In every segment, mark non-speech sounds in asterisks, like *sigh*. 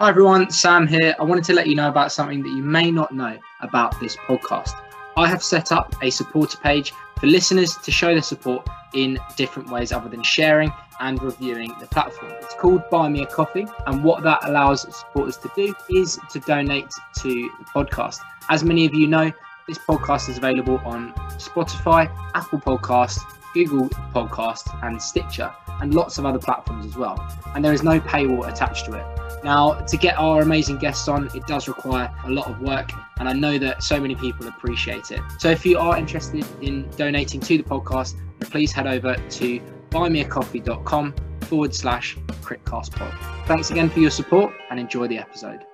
Hi everyone, Sam here. I wanted to let you know about something that you may not know about this podcast. I have set up a supporter page for listeners to show their support in different ways other than sharing and reviewing the platform. It's called Buy Me a Coffee, and what that allows supporters to do is to donate to the podcast. As many of you know, this podcast is available on Spotify, Apple Podcasts, Google Podcasts, and Stitcher, and lots of other platforms as well. And there is no paywall attached to it. Now, to get our amazing guests on, it does require a lot of work, and I know that so many people appreciate it. So, if you are interested in donating to the podcast, please head over to buymeacoffee.com forward slash critcastpod. Thanks again for your support and enjoy the episode.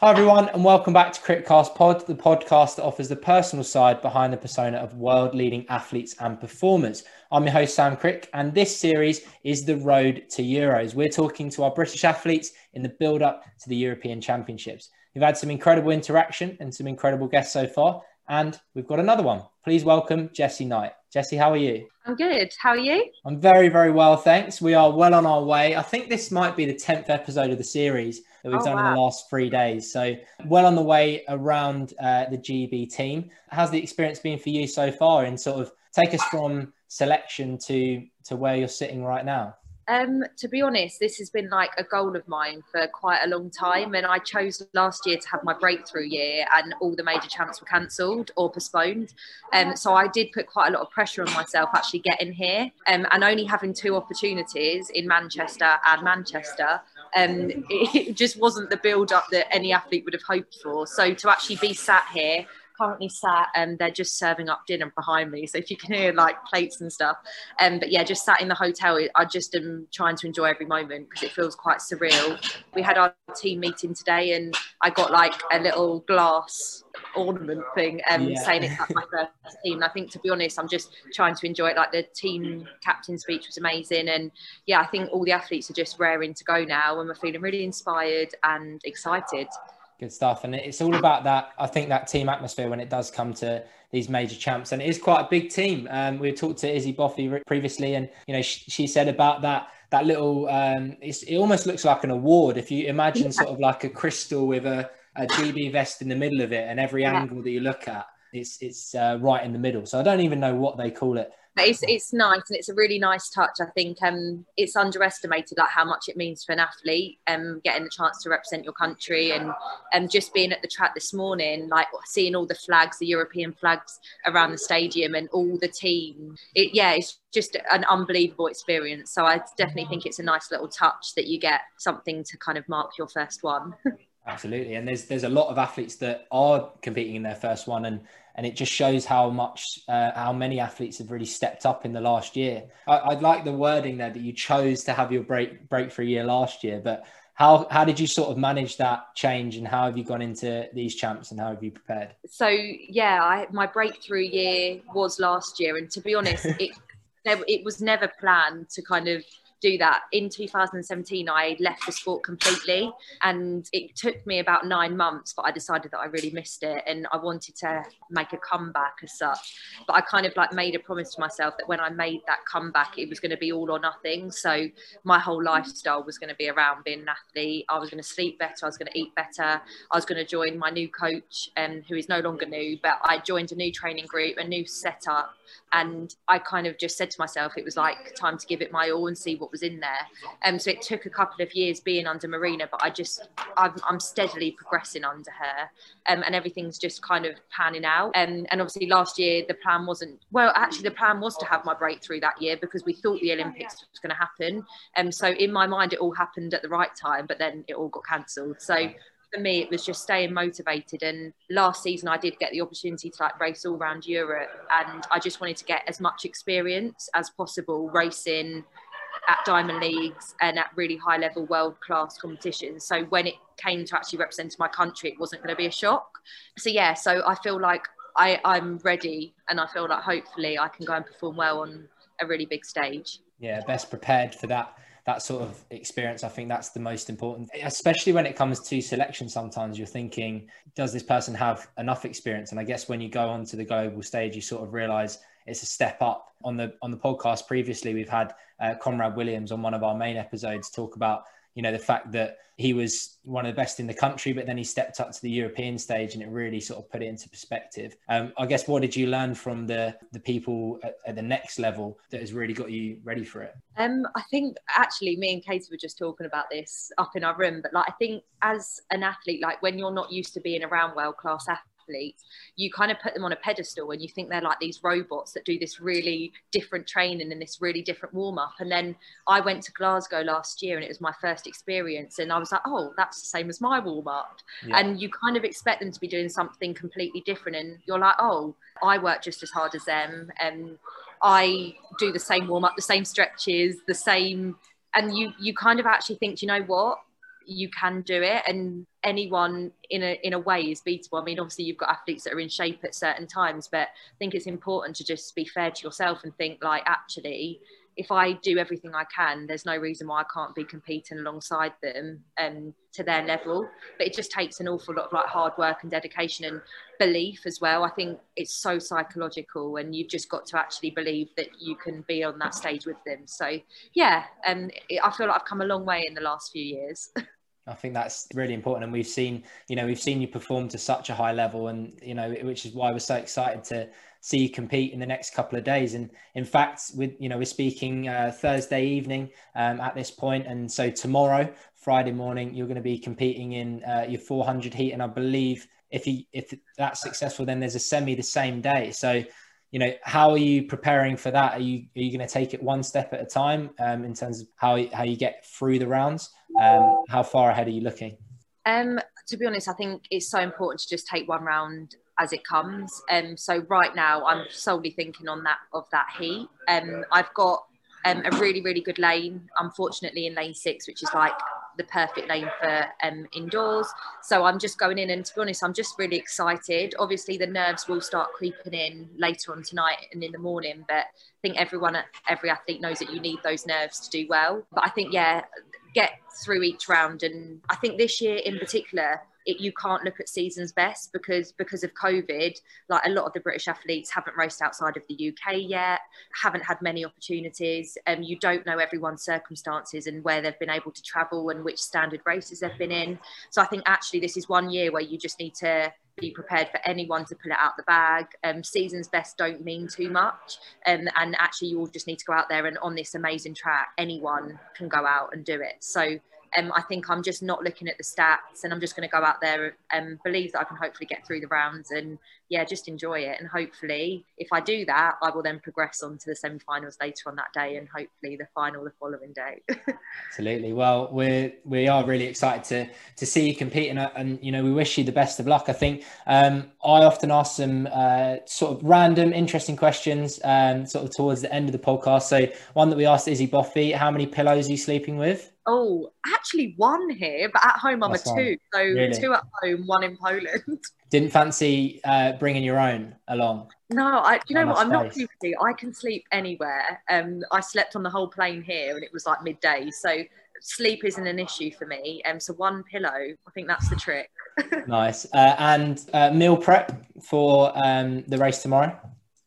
Hi, everyone, and welcome back to Critcast Pod, the podcast that offers the personal side behind the persona of world leading athletes and performers. I'm your host, Sam Crick, and this series is The Road to Euros. We're talking to our British athletes in the build up to the European Championships. We've had some incredible interaction and some incredible guests so far, and we've got another one. Please welcome Jessie Knight. Jessie, how are you? I'm good. How are you? I'm very, very well, thanks. We are well on our way. I think this might be the 10th episode of the series that we've oh, done wow. in the last three days. So well on the way around uh, the GB team. How's the experience been for you so far? And sort of take us from selection to to where you're sitting right now. Um, to be honest, this has been like a goal of mine for quite a long time. And I chose last year to have my breakthrough year, and all the major champs were cancelled or postponed. Um, so I did put quite a lot of pressure on myself actually getting here. Um, and only having two opportunities in Manchester and Manchester, um, *laughs* it just wasn't the build up that any athlete would have hoped for. So to actually be sat here currently sat and they're just serving up dinner behind me. So if you can hear like plates and stuff, um, but yeah, just sat in the hotel. I just am trying to enjoy every moment because it feels quite surreal. We had our team meeting today, and I got like a little glass ornament thing um, yeah. saying it's like my *laughs* first team. And I think to be honest, I'm just trying to enjoy it. Like the team captain speech was amazing, and yeah, I think all the athletes are just raring to go now, and we're feeling really inspired and excited. Good stuff. And it's all about that, I think, that team atmosphere when it does come to these major champs. And it is quite a big team. Um, we talked to Izzy Boffey previously, and, you know, she, she said about that that little um, it almost looks like an award if you imagine sort of like a crystal with a, a GB vest in the middle of it and every yeah. angle that you look at it's it's uh, right in the middle so i don't even know what they call it it's it's nice and it's a really nice touch. I think um, it's underestimated like how much it means for an athlete um, getting the chance to represent your country and um, just being at the track this morning, like seeing all the flags, the European flags around the stadium and all the team. It, yeah, it's just an unbelievable experience. So I definitely think it's a nice little touch that you get something to kind of mark your first one. *laughs* Absolutely, and there's there's a lot of athletes that are competing in their first one, and and it just shows how much uh, how many athletes have really stepped up in the last year. I, would like the wording there that you chose to have your break breakthrough year last year, but how how did you sort of manage that change, and how have you gone into these champs, and how have you prepared? So yeah, I, my breakthrough year was last year, and to be honest, *laughs* it it was never planned to kind of do that. In 2017, I left the sport completely, and it took me about nine months, but I decided that I really missed it and I wanted to make a comeback as such. But I kind of like made a promise to myself that when I made that comeback, it was going to be all or nothing. So my whole lifestyle was going to be around being an athlete. I was going to sleep better, I was going to eat better, I was going to join my new coach, um, who is no longer new, but I joined a new training group, a new setup and I kind of just said to myself it was like time to give it my all and see what was in there. Um, so it took a couple of years being under Marina, but I just I'm, I'm steadily progressing under her, um, and everything's just kind of panning out. Um, and obviously last year the plan wasn't well. Actually, the plan was to have my breakthrough that year because we thought the Olympics was going to happen. And um, so in my mind it all happened at the right time, but then it all got cancelled. So for me, it was just staying motivated. And last season, I did get the opportunity to like race all around Europe, and I just wanted to get as much experience as possible racing at diamond leagues and at really high level world class competitions. So when it came to actually representing my country, it wasn't going to be a shock. So yeah, so I feel like I, I'm ready, and I feel like hopefully I can go and perform well on a really big stage. Yeah, best prepared for that that sort of experience. I think that's the most important, especially when it comes to selection. Sometimes you're thinking, does this person have enough experience? And I guess when you go onto the global stage, you sort of realize it's a step up. On the on the podcast previously, we've had uh, Conrad Williams on one of our main episodes talk about you know the fact that he was one of the best in the country, but then he stepped up to the European stage, and it really sort of put it into perspective. Um, I guess what did you learn from the the people at, at, the next level that has really got you ready for it? Um, I think actually, me and Katie were just talking about this up in our room, but like I think as an athlete, like when you're not used to being around world class athletes athletes, you kind of put them on a pedestal and you think they're like these robots that do this really different training and this really different warm up. And then I went to Glasgow last year and it was my first experience. And I was like, oh, that's the same as my warm up. Yeah. And you kind of expect them to be doing something completely different. And you're like, oh, I work just as hard as them. And I do the same warm up, the same stretches, the same. And you, you kind of actually think, you know what? You can do it and anyone in a in a way is beatable i mean obviously you've got athletes that are in shape at certain times but i think it's important to just be fair to yourself and think like actually if I do everything I can, there's no reason why I can't be competing alongside them um, to their level. But it just takes an awful lot of like hard work and dedication and belief as well. I think it's so psychological, and you've just got to actually believe that you can be on that stage with them. So yeah, um, I feel like I've come a long way in the last few years. *laughs* I think that's really important, and we've seen, you know, we've seen you perform to such a high level, and you know, which is why we're so excited to see you compete in the next couple of days. And in fact, with you know, we're speaking uh, Thursday evening um, at this point, and so tomorrow, Friday morning, you're going to be competing in uh, your 400 heat, and I believe if you if that's successful, then there's a semi the same day. So you know how are you preparing for that? Are you are you going to take it one step at a time um, in terms of how how you get through the rounds um, how far ahead are you looking um, to be honest i think it's so important to just take one round as it comes um, so right now i'm solely thinking on that of that heat um, i've got um, a really really good lane unfortunately in lane six which is like the perfect lane for um, indoors. So I'm just going in, and to be honest, I'm just really excited. Obviously, the nerves will start creeping in later on tonight and in the morning, but I think everyone, every athlete knows that you need those nerves to do well. But I think, yeah, get through each round, and I think this year in particular, it, you can't look at season's best because because of COVID, like a lot of the British athletes haven't raced outside of the UK yet, haven't had many opportunities, and you don't know everyone's circumstances and where they've been able to travel and which standard races they've been in. So I think actually this is one year where you just need to be prepared for anyone to pull it out the bag. Um, season's best don't mean too much, um, and actually you all just need to go out there and on this amazing track, anyone can go out and do it. So um, I think I'm just not looking at the stats and I'm just going to go out there and believe that I can hopefully get through the rounds and yeah, just enjoy it. And hopefully, if I do that, I will then progress on to the semi-finals later on that day and hopefully the final the following day. *laughs* Absolutely. Well, we're we are really excited to to see you compete and, and you know we wish you the best of luck. I think um, I often ask some uh, sort of random, interesting questions um, sort of towards the end of the podcast. So one that we asked Izzy Boffey, how many pillows are you sleeping with? Oh, actually one here, but at home I'm That's a two. So really? two at home, one in Poland. *laughs* Didn't fancy uh, bringing your own along? No, I. You know what? I'm not guilty. I can sleep anywhere. Um, I slept on the whole plane here, and it was like midday. So sleep isn't an issue for me. Um, so one pillow. I think that's the trick. *laughs* nice. Uh, and uh, meal prep for um, the race tomorrow.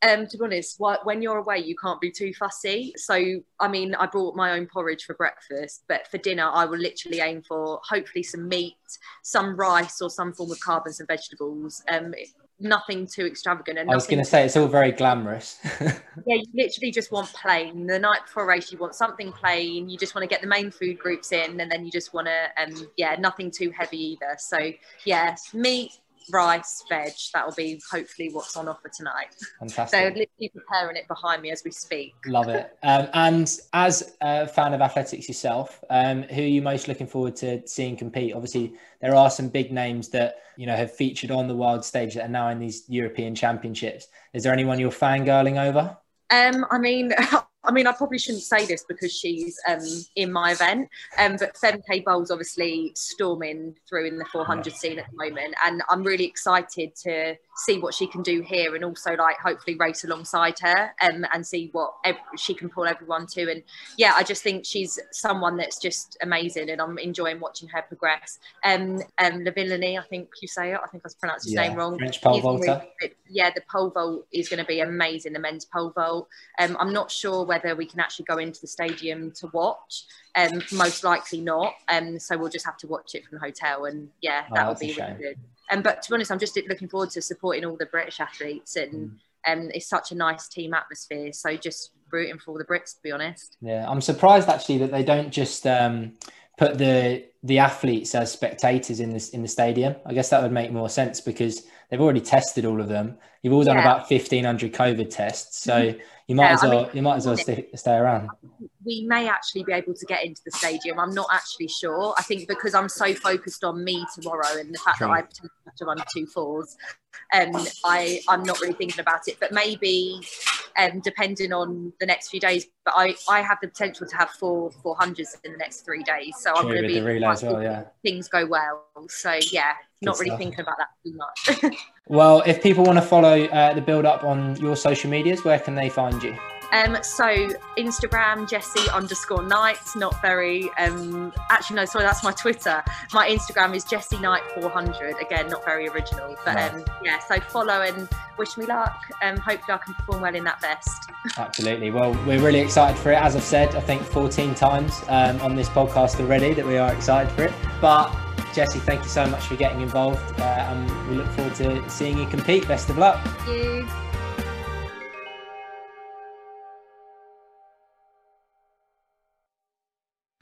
Um, to be honest, when you're away, you can't be too fussy. So, I mean, I brought my own porridge for breakfast, but for dinner, I will literally aim for hopefully some meat, some rice, or some form of carbs and vegetables. Um, nothing too extravagant. And I was going to say it's all very glamorous. *laughs* yeah, you literally just want plain. The night before a race, you want something plain. You just want to get the main food groups in, and then you just want to, um, yeah, nothing too heavy either. So yeah, meat, rice, veg. That'll be hopefully what's on offer tonight. Fantastic. So literally preparing it behind me as we speak. Love it. Um, and as a fan of athletics yourself, um, who are you most looking forward to seeing compete? Obviously, there are some big names that you know have featured on the world stage that are now in these European Championships. Is there anyone you're fangirling over? Um, I mean, *laughs* I mean, I probably shouldn't say this because she's um, in my event, um, but Femke Bol's obviously storming through in the 400 scene at the moment, and I'm really excited to see what she can do here, and also like hopefully race alongside her um, and see what ev- she can pull everyone to. And yeah, I just think she's someone that's just amazing, and I'm enjoying watching her progress. Um, um, Lavillenie, I think you say it. I think I was pronounced his yeah. name wrong. French pole vaulter. Really, yeah, the pole vault is going to be amazing. The men's pole vault. Um, I'm not sure whether we can actually go into the stadium to watch. Um, most likely not. Um, so we'll just have to watch it from the hotel, and yeah, Oh, that will be really good. Um, but to be honest, I'm just looking forward to supporting all the British athletes, and Mm. um, it's such a nice team atmosphere. So just rooting for all the Brits, to be honest. Yeah, I'm surprised actually that they don't just um, put the the athletes as spectators in this in the stadium. I guess that would make more sense because they've already tested all of them. You've all done Yeah. about 1500 COVID tests, so you might Yeah, as I well mean, you might as well stay, stay around. we may actually be able to get into the stadium. I'm not actually sure. I think because I'm so focused on me tomorrow and the fact True. that I have to run two fours, um, I I'm not really thinking about it. But maybe, um, depending on the next few days. But I I have the potential to have four four hundreds in the next three days. So I'm going to be the relay as well, yeah. Things go well. So yeah, not really stuff. thinking about that too much. *laughs* Well, if people want to follow uh, the build up on your social medias, where can they find you? Um, so Instagram Jessie underscore Knight, not very. Um, actually, no, sorry, that's my Twitter. My Instagram is Jessie Knight 400. Again, not very original, but um, yeah. So follow and wish me luck. Um, hopefully, I can perform well in that vest. *laughs* Absolutely. Well, we're really excited for it. As I've said, I think 14 times um, on this podcast already that we are excited for it. But Jessie, thank you so much for getting involved, uh, and we look forward to seeing you compete. Best of luck. Thank you.